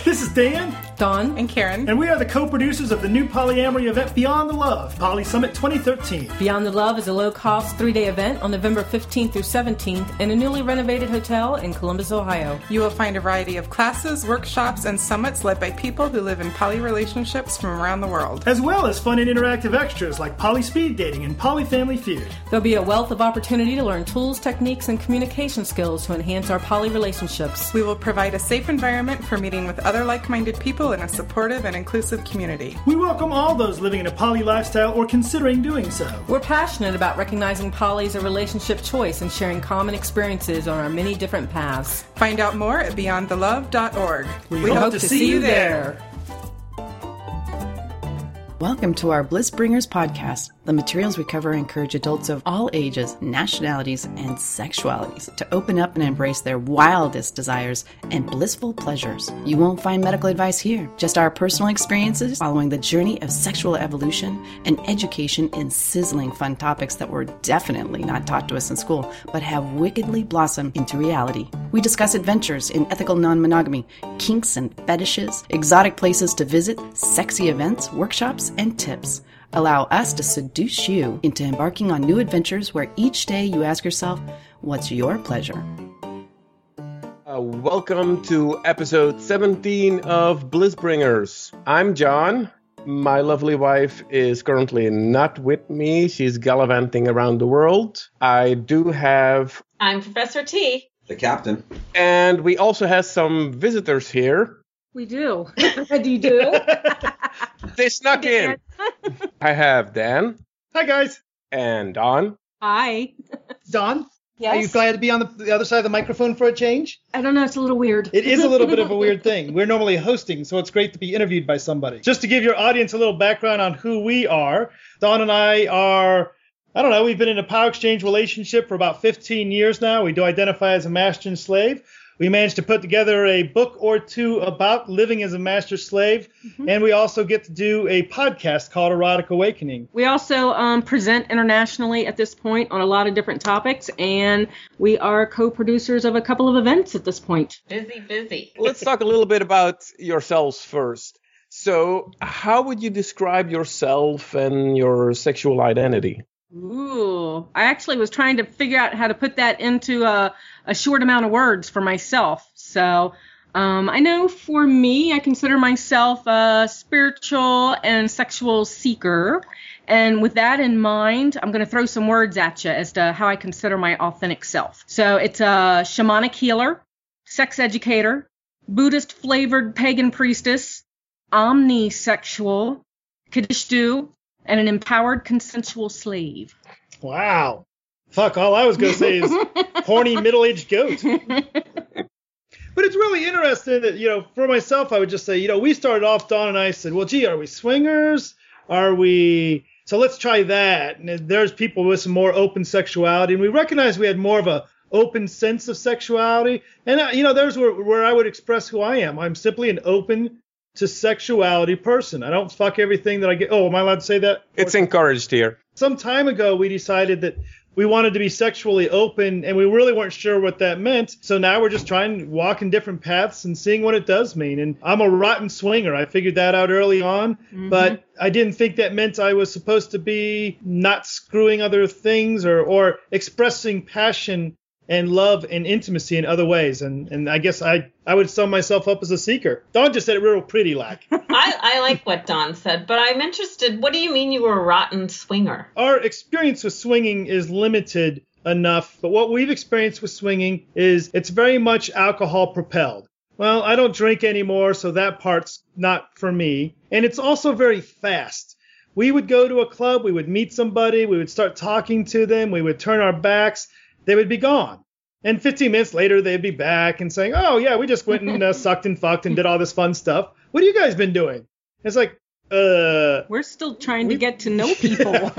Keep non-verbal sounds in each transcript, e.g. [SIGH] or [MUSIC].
[LAUGHS] This is Dan, Dawn, and Karen. and we are the co producers of the new polyamory event Beyond the Love, Poly Summit 2013. Beyond the Love is a low cost three day event on November 15th through 17th in a newly renovated hotel in Columbus, Ohio. You will find a variety of classes, workshops, and summits led by people who live in poly relationships from around the world. As well as fun and interactive extras like poly speed dating and poly family feud. There'll be a wealth of opportunity to learn tools, techniques, and communication skills to enhance our poly relationships. We will provide a safe environment for meeting with other like minded people in a supportive and inclusive community. We welcome all those living in a poly lifestyle or considering doing so. We're passionate about recognizing poly as a relationship choice and sharing common experiences on our many different paths. Find out more at beyondthelove.org. We hope to see you there. Welcome to our Bliss Bringers podcast. The materials we cover encourage adults of all ages, nationalities, and sexualities to open up and embrace their wildest desires and blissful pleasures. You won't find medical advice here, just our personal experiences following the journey of sexual evolution and education in sizzling fun topics that were definitely not taught to us in school, but have wickedly blossomed into reality. We discuss adventures in ethical non monogamy, kinks and fetishes, exotic places to visit, sexy events, workshops, and tips. Allow us to seduce you into embarking on new adventures where each day you ask yourself, What's your pleasure? Uh, welcome to episode 17 of Blissbringers. I'm John. My lovely wife is currently not with me. She's gallivanting around the world. I do have, I'm Professor T. The captain. and we also have some visitors here. We do. [LAUGHS] do you do? [LAUGHS] They snuck in. I have Dan Hi, guys. and Dawn. Hi. [LAUGHS] Dawn, Yes. are you glad to be on the, the other side of the microphone for a change? I don't know. It's a little weird. It is a little bit of a weird [LAUGHS] thing. We're normally hosting, so it's great to be interviewed by somebody. Just to give your audience a little background on who we are, Dawn and I are, I don't know, we've been in a power exchange relationship for about 15 years now. We do identify as a master and slave. We managed to put together a book or two about living as a master slave, and we also get to do a podcast called Erotic Awakening. We also um, present internationally at this point on a lot of different topics, and we are co-producers of a couple of events at this point. Busy, busy. [LAUGHS] Let's talk a little bit about yourselves first. So, how would you describe yourself and your sexual identity? Ooh, I actually was trying to figure out how to put that into a, a short amount of words for myself. So, um, I know for me, I consider myself a spiritual and sexual seeker. And with that in mind, I'm going to throw some words at you as to how I consider my authentic self. So, it's a shamanic healer, sex educator, Buddhist flavored pagan priestess, omnisexual, Kadishtu, and an empowered consensual slave. Wow. Fuck, all I was going to say is [LAUGHS] horny middle aged goat. [LAUGHS] But it's really interesting that, you know, for myself, I would just say, you know, we started off, Dawn and I said, well, gee, are we swingers? Are we. So let's try that. And there's people with some more open sexuality. And we recognized we had more of a open sense of sexuality. And, uh, you know, there's where, where I would express who I am. I'm simply an open to sexuality person. I don't fuck everything that I get. Oh, am I allowed to say that? It's encouraged here. some time ago we decided that we wanted to be sexually open and we really weren't sure what that meant so now we're just trying to walk in different paths and seeing what it does mean and i'm a rotten swinger i figured that out early on mm-hmm. but i didn't think that meant i was supposed to be not screwing other things or or expressing passion and love and intimacy in other ways and and i guess i i would sum myself up as a seeker don just said it real pretty like [LAUGHS] I, I like what Dawn said, but I'm interested. What do you mean you were a rotten swinger? our experience with swinging is limited enough, but what we've experienced with swinging is it's very much alcohol propelled. Well, I don't drink anymore, so that part's not for me. And it's also very fast. We would go to a club, we would meet somebody, we would start talking to them, we would turn our backs, they would be gone. And 15 minutes later, they'd be back and saying, Oh, yeah, we just went and uh, [LAUGHS] sucked and fucked and did all this fun stuff. What have you guys been doing? It's like, uh, We're still trying to get to know [LAUGHS] people.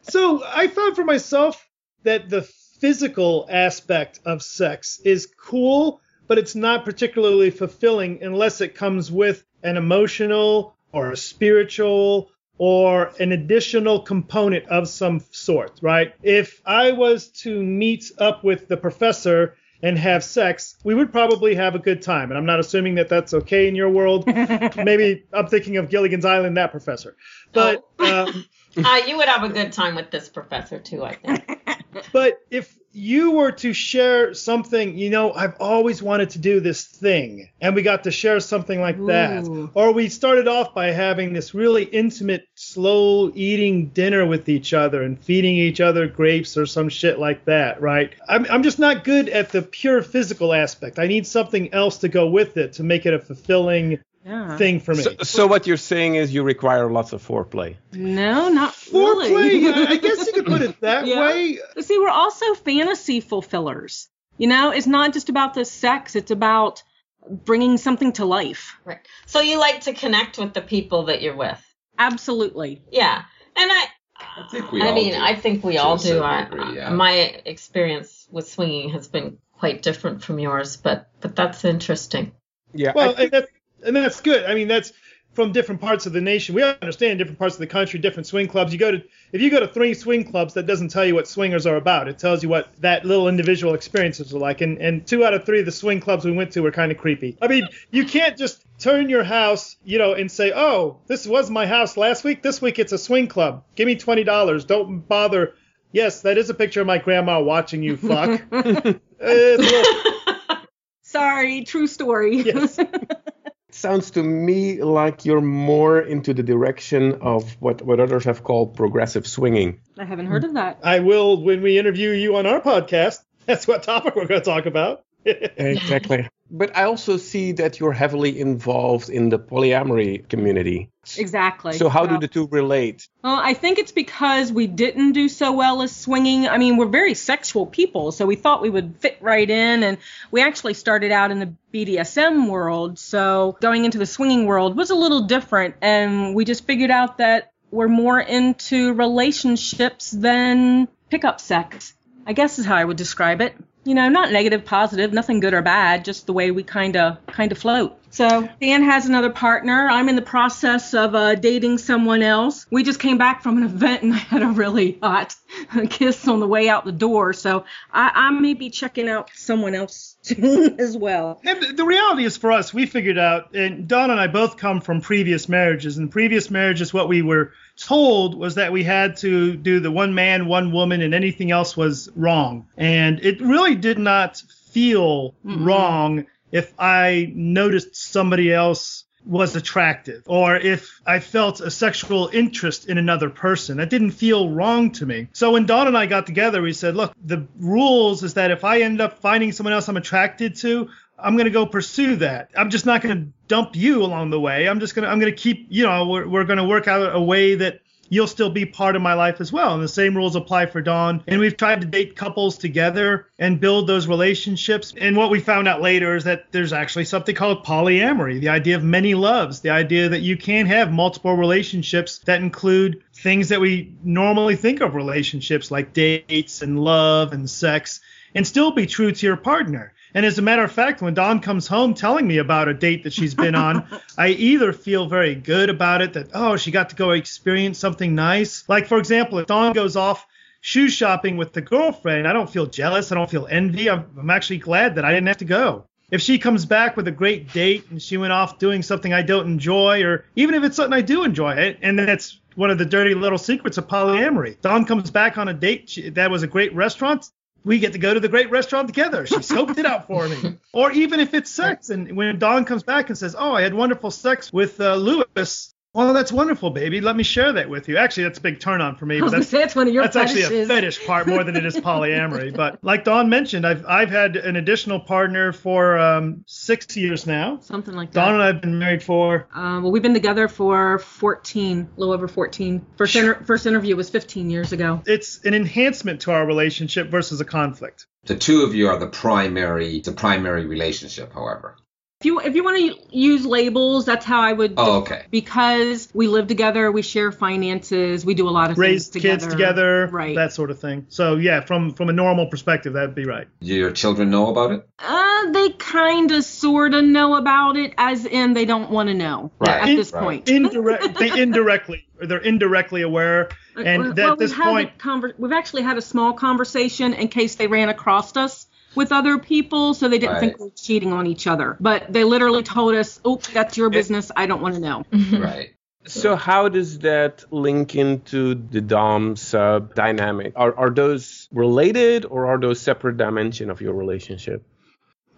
so I found for myself that the physical aspect of sex is cool, but it's not particularly fulfilling unless it comes with an emotional or a spiritual or an additional component of some sort, right? If I was to meet up with the professor and have sex, we would probably have a good time. And I'm not assuming that that's okay in your world. [LAUGHS] Maybe I'm thinking of Gilligan's Island, that professor. But um, [LAUGHS] Uh, you would have a good time with this professor too, I think. [LAUGHS] but if you were to share something, you know, I've always wanted to do this thing, and we got to share something like that, or we started off by having this really intimate, slow eating dinner with each other and feeding each other grapes or some shit like that, right? I'm, I'm just not good at the pure physical aspect. I need something else to go with it to make it a fulfilling Yeah. thing for me. So, so what you're saying is you require lots of foreplay. No, not Foreplay, [LAUGHS] really. I I guess you could put it that Yeah. way. See, we're also fantasy fulfillers. You know, it's not just about the sex; it's about bringing something to life. Right. So you like to connect with the people that you're with. Absolutely. Yeah. And I I think we I all mean, do. I think we To all do. certain I, degree, yeah. My experience with swinging has been quite different from yours, but but that's interesting. Yeah. I Well, think- and that's and that's good. I mean, that's from different parts of the nation. We understand different parts of the country, different swing clubs. You go to if you go to three swing clubs, that doesn't tell you what swingers are about. It tells you what that little individual experiences are like. And and two out of three of the swing clubs we went to were kind of creepy. I mean, you can't just turn your house, you know, and say, oh, this was my house last week. This week it's a swing club. Give me twenty dollars. Don't bother. Yes, that is a picture of my grandma watching you fuck. [LAUGHS] It's little- [LAUGHS] Sorry, true story. Yes. [LAUGHS] sounds to me like you're more into the direction of what, what others have called progressive swinging. I haven't heard of that. I will when we interview you on our podcast. [LAUGHS] That's what topic we're going to talk about. [LAUGHS] Exactly. But I also see that you're heavily involved in the polyamory community. Exactly. So how do the two relate? Well, I think it's because we didn't do so well as swinging. I mean, we're very sexual people, so we thought we would fit right in. And we actually started out in the BDSM world, so going into the swinging world was a little different. And we just figured out that we're more into relationships than pickup sex. I guess is how I would describe it. You know, not negative, positive, nothing good or bad, just the way we kind of kind of float. So Dan has another partner. I'm in the process of uh, dating someone else. We just came back from an [LAUGHS] event and I had a really hot [LAUGHS] kiss on the way out the door. So I, I may be checking out someone else [LAUGHS] soon as well. And the- the reality is for us, we figured out, and Don and I both come from previous marriages, and previous marriages, what we were told was that we had to do the one man, one woman, and anything else was wrong. And it really did not feel wrong if I noticed somebody else was attractive or if I felt a sexual interest in another person. That didn't feel wrong to me. So when Dawn and I got together, we said, look, the rules is that if I end up finding someone else I'm attracted to, I'm going to go pursue that. I'm just not going to dump you along the way. I'm just going to, I'm going to keep, you know, we're, we're going to work out a way that you'll still be part of my life as well. And the same rules apply for Dawn. And we've tried to date couples together and build those relationships. And what we found out later is that there's actually something called polyamory, the idea of many loves, the idea that you can have multiple relationships that include things that we normally think of relationships like dates and love and sex and still be true to your partner. And as a matter of fact, when Dawn comes home telling me about a date that she's been on, [LAUGHS] I either feel very good about it that, oh, she got to go experience something nice. Like, for example, if Dawn goes off shoe shopping with the girlfriend, I don't feel jealous. I don't feel envy. I'm, I'm actually glad that I didn't have to go. If she comes back with a great date and she went off doing something I don't enjoy, or even if it's something I do enjoy, it, and that's one of the dirty little secrets of polyamory. Dawn comes back on a date she, that was a great restaurant we get to go to the great restaurant together. She [LAUGHS] scoped it out for me. Or even if it's sex, and when Dawn comes back and says, "Oh, I had wonderful sex with uh, Lewis," well, that's wonderful, baby. Let me share that with you. Actually, that's a big turn on for me. I was gonna that's say that's one of your that's actually a fetish part more than it is polyamory. [LAUGHS] But like Dawn mentioned, I've I've had an additional partner for um, six years now. Something like that. Dawn and I've been married for Uh, well, we've been together for 14, a little over 14. First, inter- first interview was 15 years ago. it's an enhancement to our relationship versus a conflict. The two of you are the primary, the primary relationship, however. If you if you want to use labels, that's how I would. Oh, okay. Because we live together, we share finances, we do a lot of Raise things kids together, Right. that sort of thing. So yeah, from from a normal perspective, that'd be right. Do your children know about it? Uh, they kind of sort of know about it, as in they don't want to know Right, at this right. point. Indirect, they [LAUGHS] indirectly, they're indirectly aware, and Well, at we've this had the point, conver- we've actually had a small conversation in case they ran across us with other people, so they didn't think we were cheating on each other. But they literally told us, "Oh, that's your business. I don't want to know." [LAUGHS] Right. So how does that link into the dom sub dynamic? Are are those related or are those separate dimension of your relationship?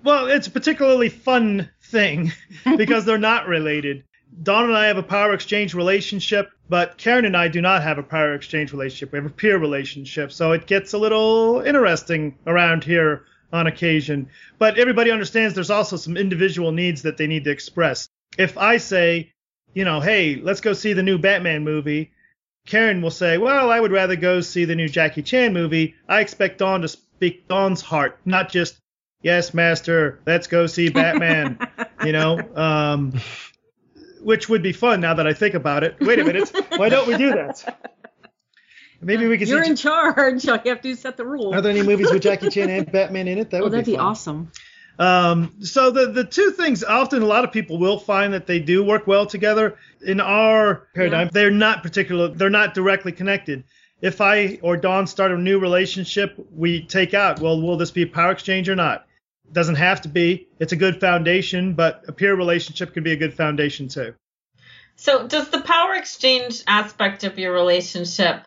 Well, it's a particularly fun thing [LAUGHS] because they're not related. Dawn and I have a power exchange relationship, but Karen and I do not have a power exchange relationship. We have a peer relationship, so it gets a little interesting around here on occasion. But everybody understands there's also some individual needs that they need to express. If I say, you know, hey, let's go see the new Batman movie, Karen will say, well, I would rather go see the new Jackie Chan movie. I expect Dawn to speak Dawn's heart, not just, yes, master, let's go see Batman, [LAUGHS] you know, um, which would be fun now that I think about it. Wait a minute, why don't we do that? [LAUGHS] Maybe we could You're see. in charge. All you have to do is set the rules. Are there any movies with Jackie Chan and Batman in it? That oh, would that'd be, fun. awesome. Um, so the the two things often a lot of people will find that they do work well together. In our paradigm, they're not particular. They're not directly connected. If I or Dawn start a new relationship, we take out. Well, will this be a power exchange or not? Doesn't have to be. It's a good foundation, but a peer relationship can be a good foundation too. So, does the power exchange aspect of your relationship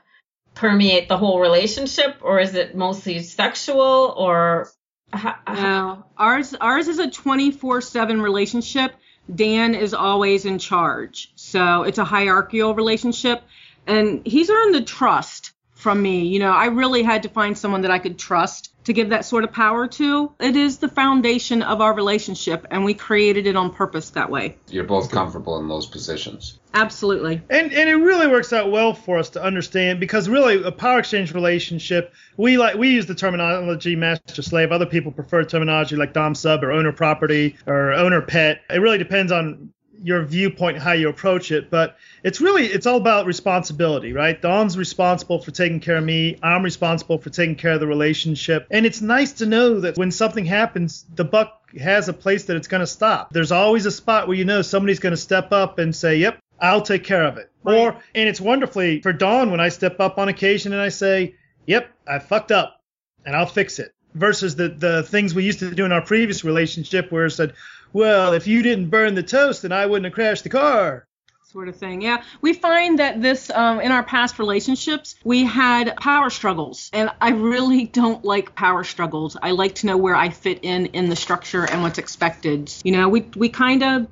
permeate the whole relationship, or is it mostly sexual, or h- h- No, ours ours is a 24/7 relationship. Dan is always in charge. So it's a hierarchical relationship and he's earned the trust from me. You know, I really had to find someone that I could trust to give that sort of power to. It is the foundation of our relationship and we created it on purpose that way. You're both comfortable in those positions. Absolutely. And and it really works out well for us to understand because really a power exchange relationship we like we use the terminology master slave. Other people prefer terminology like dom sub or owner property or owner pet. It really depends on your viewpoint how you approach it, but it's really it's all about responsibility, right? Dawn's responsible for taking care of me. I'm responsible for taking care of the relationship. And it's nice to know that when something happens, the buck has a place that it's going to stop. There's always a spot where you know somebody's going to step up and say, "Yep, I'll take care of it." Or and it's wonderfully for Dawn when I step up on occasion and I say, "Yep, I fucked up and I'll fix it." Versus the the things we used to do in our previous relationship where it said, "Well, if you didn't burn the toast, then I wouldn't have crashed the car." sort of thing. Yeah, we find that this um, in our past relationships, we had power struggles, and I really don't like power struggles. I like to know where I fit in in the structure and what's expected. You know, we we kind of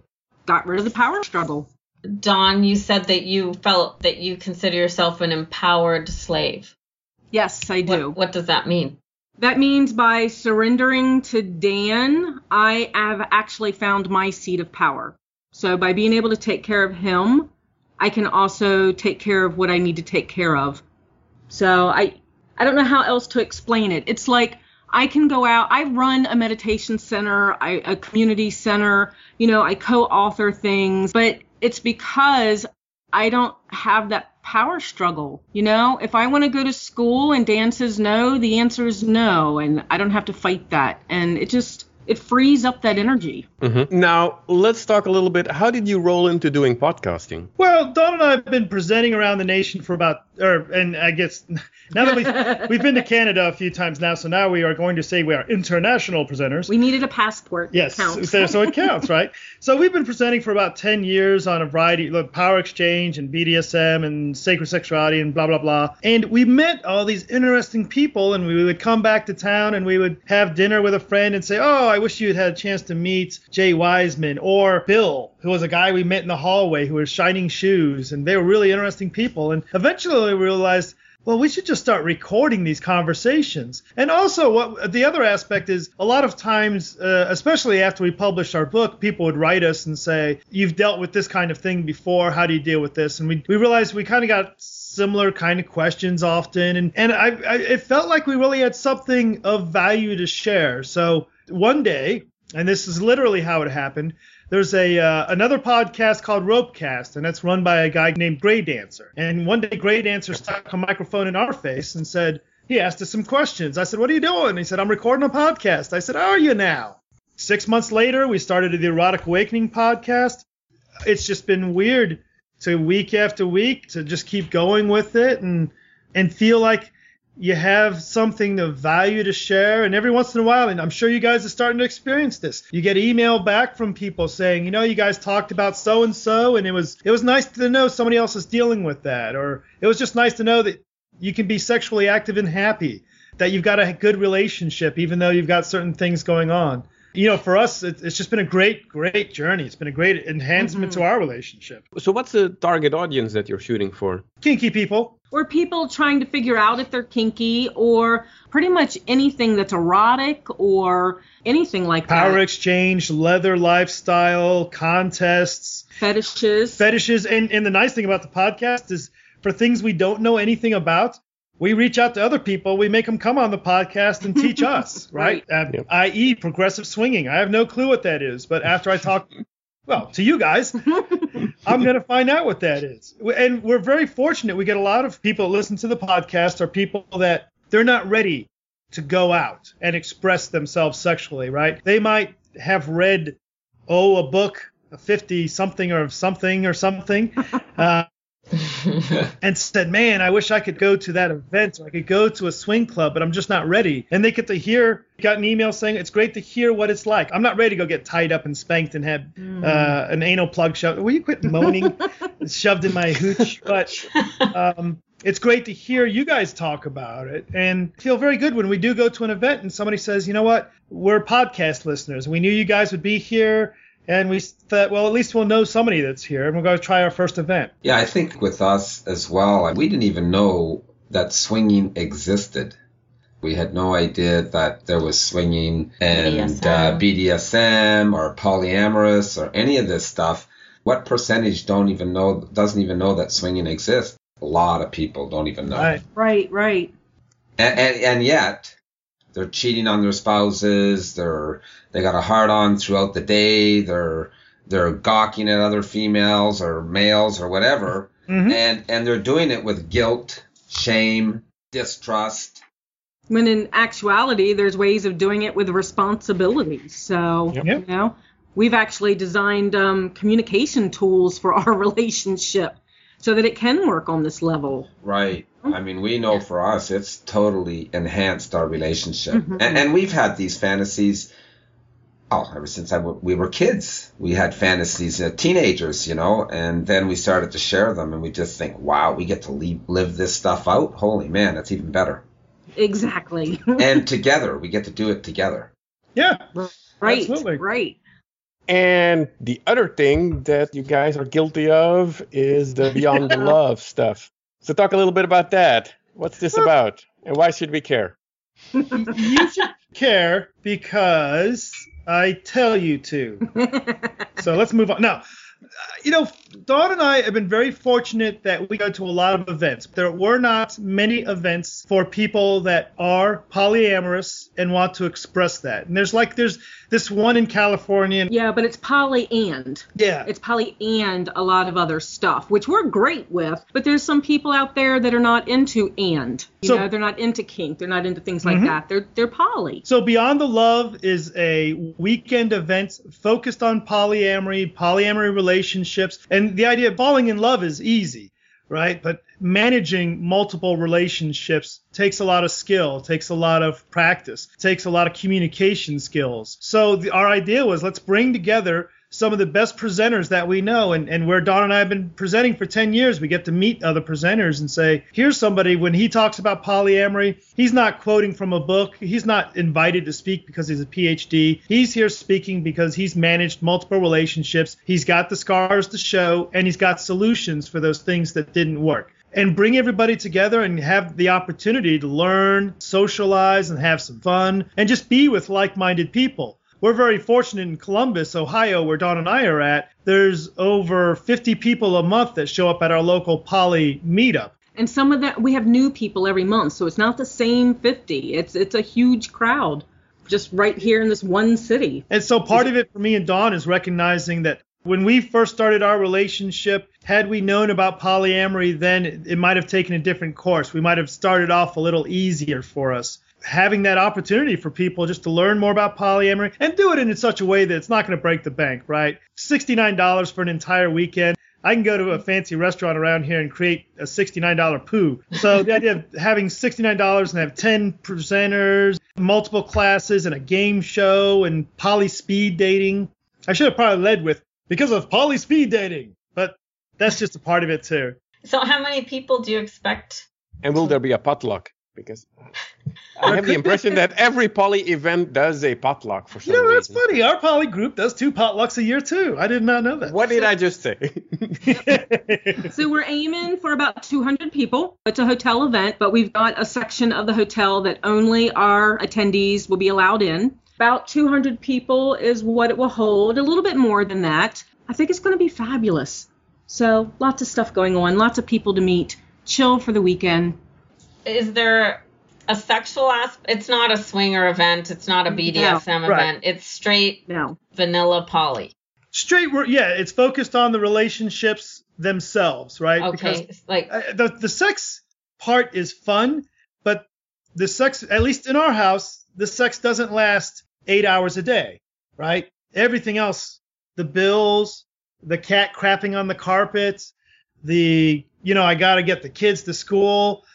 got rid of the power struggle. Dawn, you said that you felt that you consider yourself an empowered slave. Yes, I do. What, what does that mean? That means by surrendering to Dan, I have actually found my seat of power. So by being able to take care of him, I can also take care of what I need to take care of. So I I don't know how else to explain it. It's like I can go out. I run a meditation center, I, a community center. You know, I co-author things, but it's because I don't have that power struggle. You know, if I want to go to school and Dan says no, the answer is no, and I don't have to fight that. And it just it frees up that energy. Mm-hmm. Now, let's talk a little bit. How did you roll into doing podcasting? Well, Dawn and I have been presenting around the nation for about, or and I guess [LAUGHS] now that we've [LAUGHS] we've been to Canada a few times now, so now we are going to say we are international presenters. We needed a passport. Yes, Counts. so, so it counts, right? [LAUGHS] So we've been presenting for about 10 years on a variety of power exchange and BDSM and sacred sexuality and blah, blah, blah. And we met all these interesting people, and we would come back to town and we would have dinner with a friend and say, Oh, I wish you had had a chance to meet Jay Wiseman or Bill, who was a guy we met in the hallway who was shining shoes. And they were really interesting people. And eventually we realized, well, we should just start recording these conversations. And also, what the other aspect is, a lot of times, uh, especially after we published our book, people would write us and say, "You've dealt with this kind of thing before. How do you deal with this?" And we we realized we kind of got similar kind of questions often, and and I, I it felt like we really had something of value to share. So one day, and this is literally how it happened there's a uh, another podcast called Ropecast, and that's run by a guy named Graydancer. And one day, Graydancer stuck a microphone in our face and said, he asked us some questions. I said, "What are you doing?" He said, "I'm recording a podcast." I said, "How are you now?" Six months later, we started the Erotic Awakening podcast. It's just been weird to week after week to just keep going with it and and feel like you have something of value to share and every once in a while and i'm sure you guys are starting to experience this you get email back from people saying you know you guys talked about so and so and it was it was nice to know somebody else is dealing with that or it was just nice to know that you can be sexually active and happy that you've got a good relationship even though you've got certain things going on you know, for us, it, it's just been a great, great journey. It's been a great enhancement mm-hmm. to our relationship. So, what's the target audience that you're shooting for? Kinky people. Or people trying to figure out if they're kinky, or pretty much anything that's erotic or anything like Power that. Power exchange, leather lifestyle, contests, fetishes. Fetishes. And, and the nice thing about the podcast is for things we don't know anything about, we reach out to other people, we make them come on the podcast and teach [LAUGHS] us, right? right. Uh, yep. I.e., progressive swinging. I have no clue what that is, but after I talk, [LAUGHS] well, to you guys, [LAUGHS] I'm going to find out what that is. And we're very fortunate. We get a lot of people that listen to the podcast are people that they're not ready to go out and express themselves sexually, right? They might have read, oh, a book, a 50 something or something or something. Uh, [LAUGHS] and said, "Man, I wish I could go to that event or I could go to a swing club, but I'm just not ready." And they get to hear, got an email saying it's great to hear what it's like. I'm not ready to go get tied up and spanked and have mm. uh, an anal plug shoved. Will you quit moaning? [LAUGHS] shoved in my hooch. But um, it's great to hear you guys talk about it and feel very good when we do go to an event and somebody says, "You know what? We're podcast listeners. We knew you guys would be here." And we thought, well, at least we'll know somebody that's here, and we're going to try our first event. Yeah, I think with us as well, we didn't even know that swinging existed. We had no idea that there was swinging and BDSM, uh, BDSM or polyamorous or any of this stuff. What percentage don't even know doesn't even know that swinging exists? A lot of people don't even know. Right, right, right. And, and, and yet they're cheating on their spouses. They're they got a hard on throughout the day. They're they're gawking at other females or males or whatever, mm-hmm. and and they're doing it with guilt, shame, distrust. When in actuality, there's ways of doing it with responsibility. So yep. you know, we've actually designed um, communication tools for our [LAUGHS] relationship so that it can work on this level. Right. I mean, we know for us, it's totally enhanced our relationship. Mm-hmm. And, and, we've had these fantasies, oh, ever since I w- we were kids. We had fantasies, uh, teenagers, you know, and then we started to share them, and we just think, wow, we get to leave, live this stuff out. Holy man, that's even better. Exactly. [LAUGHS] and together, we get to do it together. Yeah. Right. Absolutely. Right. And the other thing that you guys are guilty of is the Beyond the [LAUGHS] Love stuff. So talk a little bit about that. What's this about, and why should we care? [LAUGHS] you should care because I tell you to. [LAUGHS] so let's move on. Now, you know, Dawn and I have been very fortunate that we go to a lot of events. There were not many events for people that are polyamorous and want to express that. And there's like there's this one in California. Yeah, but it's poly and. Yeah. It's poly and a lot of other stuff, which we're great with. But there's some people out there that are not into and. You so, know, they're not into kink. They're not into things like mm-hmm. that. They're they're poly. So Beyond the Love is a weekend event focused on polyamory, polyamory relationships, and the idea of falling in love is easy right? But managing multiple relationships takes a lot of skill, takes a lot of practice, takes a lot of communication skills. So the, our idea was let's bring together some of the best presenters that we know. And, and where Dawn and I have been presenting for 10 years, we get to meet other presenters and say, here's somebody, when he talks about polyamory, he's not quoting from a book. He's not invited to speak because he's a PhD. He's here speaking because he's managed multiple relationships. He's got the scars to show, and he's got solutions for those things that didn't work and bring everybody together and have the opportunity to learn, socialize, and have some fun, and just be with like minded people. We're very fortunate in Columbus, Ohio, where Dawn and I are at. There's over 50 people a month that show up at our local poly meetup. And some of that we have new people every month, so it's not the same 50. It's it's a huge crowd just right here in this one city. And so part of it for me and Dawn is recognizing that when we first started our relationship, had we known about polyamory then, it might have taken a different course. We might have started off a little easier for us having that opportunity for people just to learn more about polyamory and do it in such a way that it's not going to break the bank, right? $69 for an entire weekend. I can go to a fancy restaurant around here and create a $69 poo. So the idea of having $69 and have 10 presenters, multiple classes, and a game show and poly speed dating. I should have probably led with because of poly speed dating, but that's just a part of it too. So how many people do you expect? And will there be a potluck? Because [LAUGHS] I have the impression that every poly event does a potluck for some You know, that's reason. funny. Our poly group does two potlucks a year too. I did not know that. What did I just say? [LAUGHS] So we're aiming for about 200 people. It's a hotel event, but we've got a section of the hotel that only our attendees will be allowed in. About 200 people is what it will hold, a little bit more than that. I think it's going to be fabulous. So lots of stuff going on, lots of people to meet, chill for the weekend. Is there a sexual aspect? It's not a swinger event. It's not a BDSM No, right. event. It's straight No. vanilla poly. Straight, yeah, it's focused on the relationships themselves, right? Okay, like uh, the the sex part is fun, but the sex, at least in our house, the sex doesn't last eight hours a day, right? Everything else, the bills, the cat crapping on the carpets, the you know I got to get the kids to school,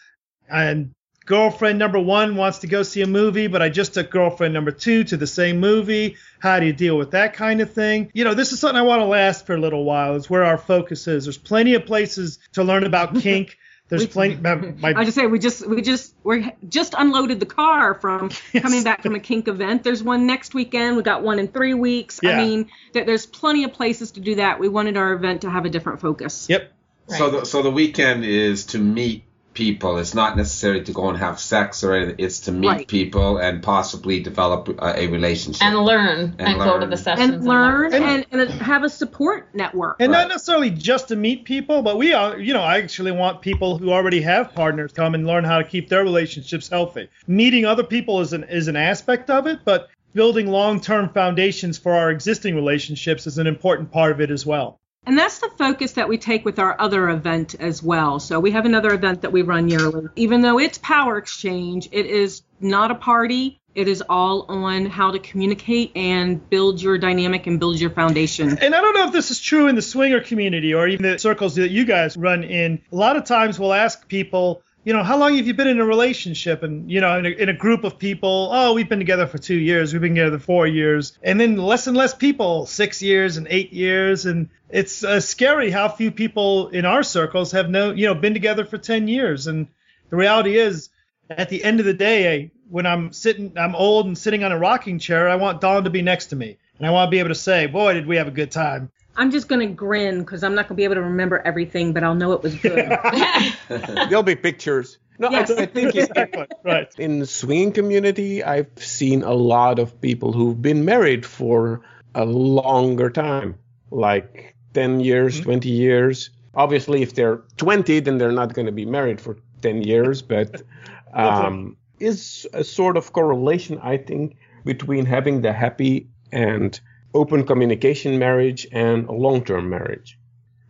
and girlfriend number one wants to go see a movie, but I just took girlfriend number two to the same movie. How do you deal with that kind of thing? You know, this is something I want to last for a little while. Is where our focus is. There's plenty of places to learn about [LAUGHS] kink. There's plenty. [LAUGHS] My, my- I just say we just we just we just unloaded the car from [LAUGHS] coming back from a kink event. There's one next weekend. We got one in three weeks. Yeah. I mean, there, there's plenty of places to do that. We wanted our event to have a different focus. yep. So the so the weekend is to meet people. It's not necessarily to go and have sex or anything. It's to meet Right. people people and possibly develop a, a relationship. and learn and, go to the sessions And learn And- and, and have a support network. And Right. not necessarily just to meet people, but we are, you know, I actually want people who already have partners come and learn how to keep their relationships healthy. Meeting other people is an is an aspect of it, but building long-term foundations for our existing relationships is an important part of it as well. And that's the focus that we take with our other event as well. So we have another event that we run yearly. Even though it's Power Exchange, it is not a party. It is all on how to communicate and build your dynamic and build your foundation. And I don't know if this is true in the swinger community or even the circles that you guys run in. A lot of times we'll ask people, you know, how long have you been in a relationship? And, you know, in a, in a group of people, oh, we've been together for two years, we've been together four years. And then less and less people, six years and eight years. And it's uh, scary how few people in our circles have no, you know, been together for 10 years. And the reality is, at the end of the day, when I'm sitting, I'm old and sitting on a rocking chair, I want Dawn to be next to me. And I want to be able to say, boy, did we have a good time. I'm just going to grin because I'm not going to be able to remember everything, but I'll know it was good. [LAUGHS] There'll be pictures. No, Yes. I, I think it's, [LAUGHS] right. in the swinging community, I've seen a lot of people who've been married for a longer time, like 10 years, 20 years. Obviously, if they're 20, then they're not going to be married for 10 years, but [LAUGHS] um, is a sort of correlation, I think, between having the happy and open communication marriage and a long-term marriage.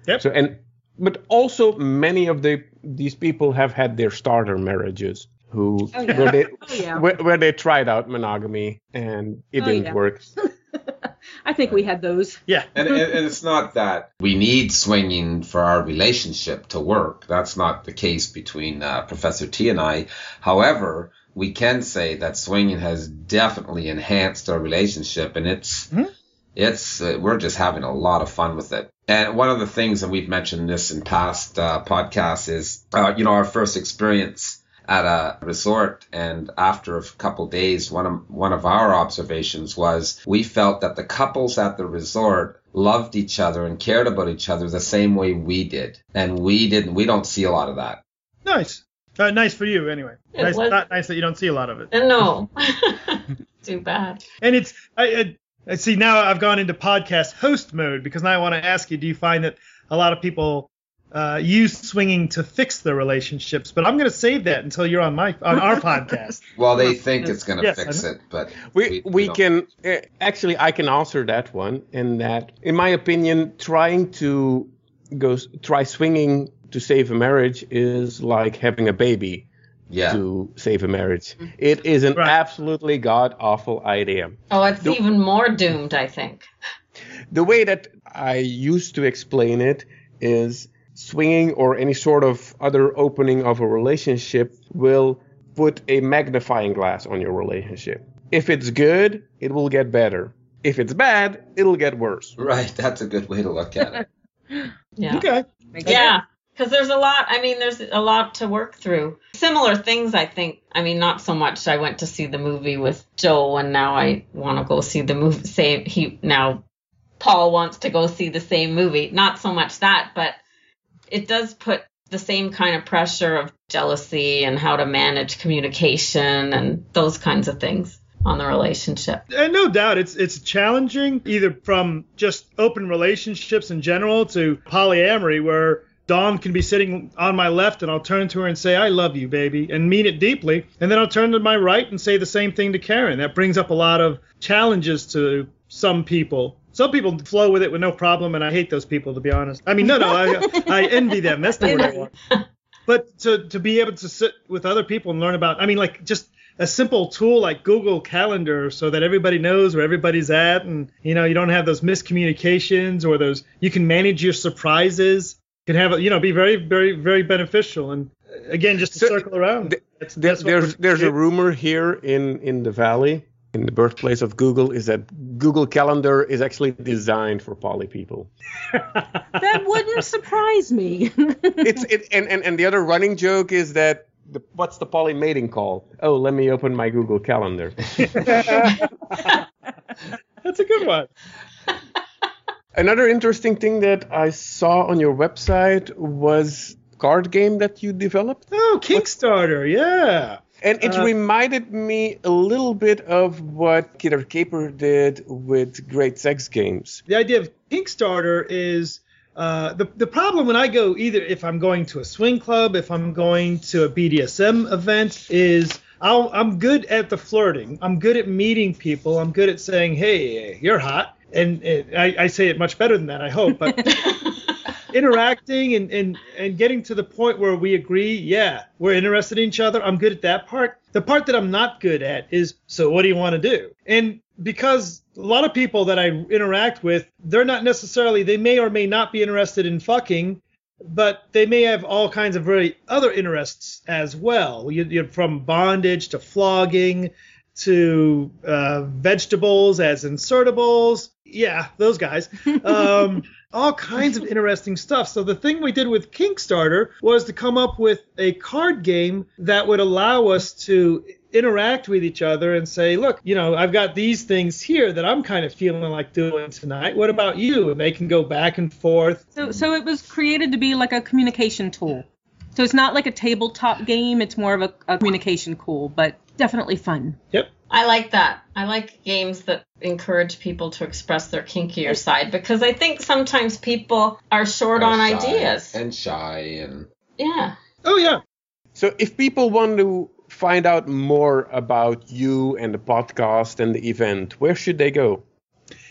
Yep. So and but also many of the these people have had their starter marriages who Oh, yeah. where they [LAUGHS] Oh, yeah. where, where they tried out monogamy and it Oh, didn't yeah. work. [LAUGHS] I think we had those. Yeah. And, and, and it's not that we need swinging for our relationship to work. That's not the case between uh, Professor T and I. However, we can say that swinging has definitely enhanced our relationship, and it's it's uh, we're just having a lot of fun with it. And one of the things, and we've mentioned this in past uh, podcasts, is uh, you know our first experience at a resort and after a couple days one of one of our observations was we felt that the couples at the resort loved each other and cared about each other the same way we did and we didn't we don't see a lot of that Nice. Uh, nice for you, anyway. It Nice, was- not nice that you don't see a lot of it. no. [LAUGHS] [LAUGHS] Too bad. And it's I, I, I see now I've gone into podcast host mode because now I want to ask you: Do you find that a lot of people uh, use swinging to fix their relationships? But I'm going to save that until you're on my on our [LAUGHS] podcast. well they think it's going to Yes, fix it but We we, don't. can uh, actually I can answer that one in that in my opinion trying to go try swinging to save a marriage is like having a baby yeah to save a marriage. Mm-hmm. It is an Right. absolutely god awful idea. Oh, it's even more doomed, I think. [LAUGHS] the way that I used to explain it is swinging or any sort of other opening of a relationship will put a magnifying glass on your relationship. If it's good, it will get better. If it's bad, it'll get worse. Right, that's a good way to look at it. [LAUGHS] yeah. Okay. Yeah, because there's a lot. I mean, there's a lot to work through. Similar things, I think. I mean, not so much. I went to see the movie with Joe, and now I want to go see the movie. Same. He now Paul wants to go see the same movie. Not so much that, but it does put the same kind of pressure of jealousy and how to manage communication and those kinds of things on the relationship. And no doubt it's it's challenging either from just open relationships in general to polyamory where Dawn can be sitting on my left and I'll turn to her and say I love you baby and mean it deeply and then I'll turn to my right and say the same thing to Karen. That brings up a lot of challenges to some people some people flow with it with no problem, and I hate those people to be honest. I mean, no, no, I, I envy them. That's the word I want. [LAUGHS] But to to be able to sit with other people and learn about, I mean, like just a simple tool like Google Calendar, so that everybody knows where everybody's at, and you know, you don't have those miscommunications or those. You can manage your surprises. Can have you know be very very very beneficial. And again, just to so circle around. Th- that's, that's there's there's a rumor here in in the valley in the birthplace of Google is that Google Calendar is actually designed for poly people. [LAUGHS] that wouldn't surprise me. [LAUGHS] it's it and, and and the other running joke is that the, what's the poly mating call? Oh, let me open my Google Calendar. [LAUGHS] That's a good one. Another interesting thing that I saw on your website was card game that you developed. Oh, Kickstarter, yeah. And it uh, reminded me a little bit of what Kidder Caper did with Great Sex Games. The idea of Kickstarter is uh, the the problem when I go either if I'm going to a swing club, if I'm going to a BDSM event, is i am good at the flirting. I'm good at meeting people. I'm good at saying, "Hey, you're hot," and, and I, I say it much better than that. I hope, but. [LAUGHS] interacting and, and, and getting to the point where we agree, yeah, we're interested in each other. I'm good at that part. The part that I'm not good at is, so what do you want to do? And because a lot of people that I interact with, they're not necessarily, they may or may not be interested in fucking, but they may have all kinds of very other interests as well. You, you from bondage to flogging to uh, vegetables as insertables. Yeah, those guys. [LAUGHS] Um, all kinds of interesting stuff. So the thing we did with Kickstarter was to come up with a card game that would allow us to interact with each other and say, look, you know, I've got these things here that I'm kind of feeling like doing tonight. What about you? And they can go back and forth. So, so it was created to be like a communication tool. So it's not like a tabletop game. It's more of a, a communication tool, but definitely fun. Yep. I like that. I like games that encourage people to express their kinkier side because I think sometimes people are short on ideas and shy and yeah. Oh yeah. So if people want to find out more about you and the podcast and the event, where should they go?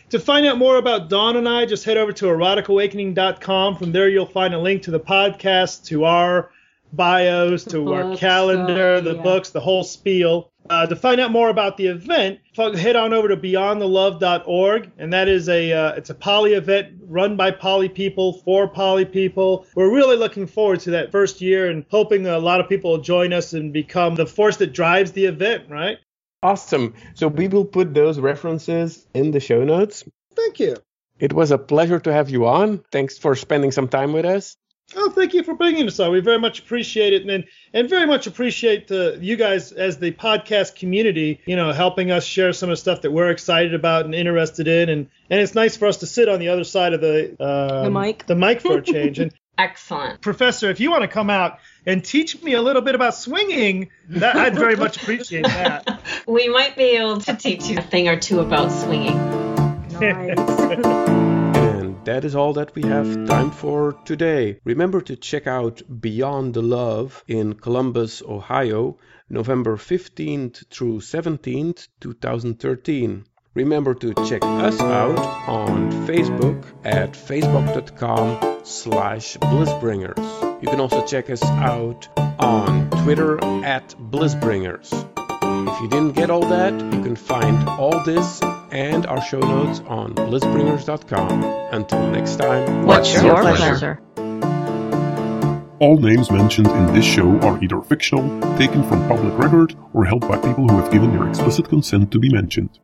To find out more about Dawn and I, just head over to eroticawakening.com. From there, you'll find a link to the podcast, to our bios, to books, our calendar, uh, the yeah. books, the whole spiel. Uh, to find out more about the event, head on over to beyondthelove.org, and that is a uh, it's a poly event run by poly people for poly people. We're really looking forward to that first year and hoping a lot of people will join us and become the force that drives the event. Right? Awesome. So we will put those references in the show notes. Thank you. It was a pleasure to have you on. Thanks for spending some time with us. Oh, thank you for bringing us on. We very much appreciate it, and and very much appreciate the, you guys as the podcast community. You know, helping us share some of the stuff that we're excited about and interested in, and and it's nice for us to sit on the other side of the um, the mic the mic for a change. And [LAUGHS] excellent, Professor, if you want to come out and teach me a little bit about swinging, that I'd very much appreciate that. [LAUGHS] We might be able to teach you a thing or two about swinging. Nice. [LAUGHS] that is all that we have time for today. Remember to check out Beyond the Love in Columbus, Ohio, November 15th through 17th, 2013. Remember to check us out on Facebook at facebook.com slash blissbringers. You can also check us out on Twitter at blissbringers. If you didn't get all that, you can find all this and our show notes on blissbringers.com. Until next time, what's, your, your pleasure? pleasure? All names mentioned in this show are either fictional, taken from public record, or held by people who have given their explicit consent to be mentioned.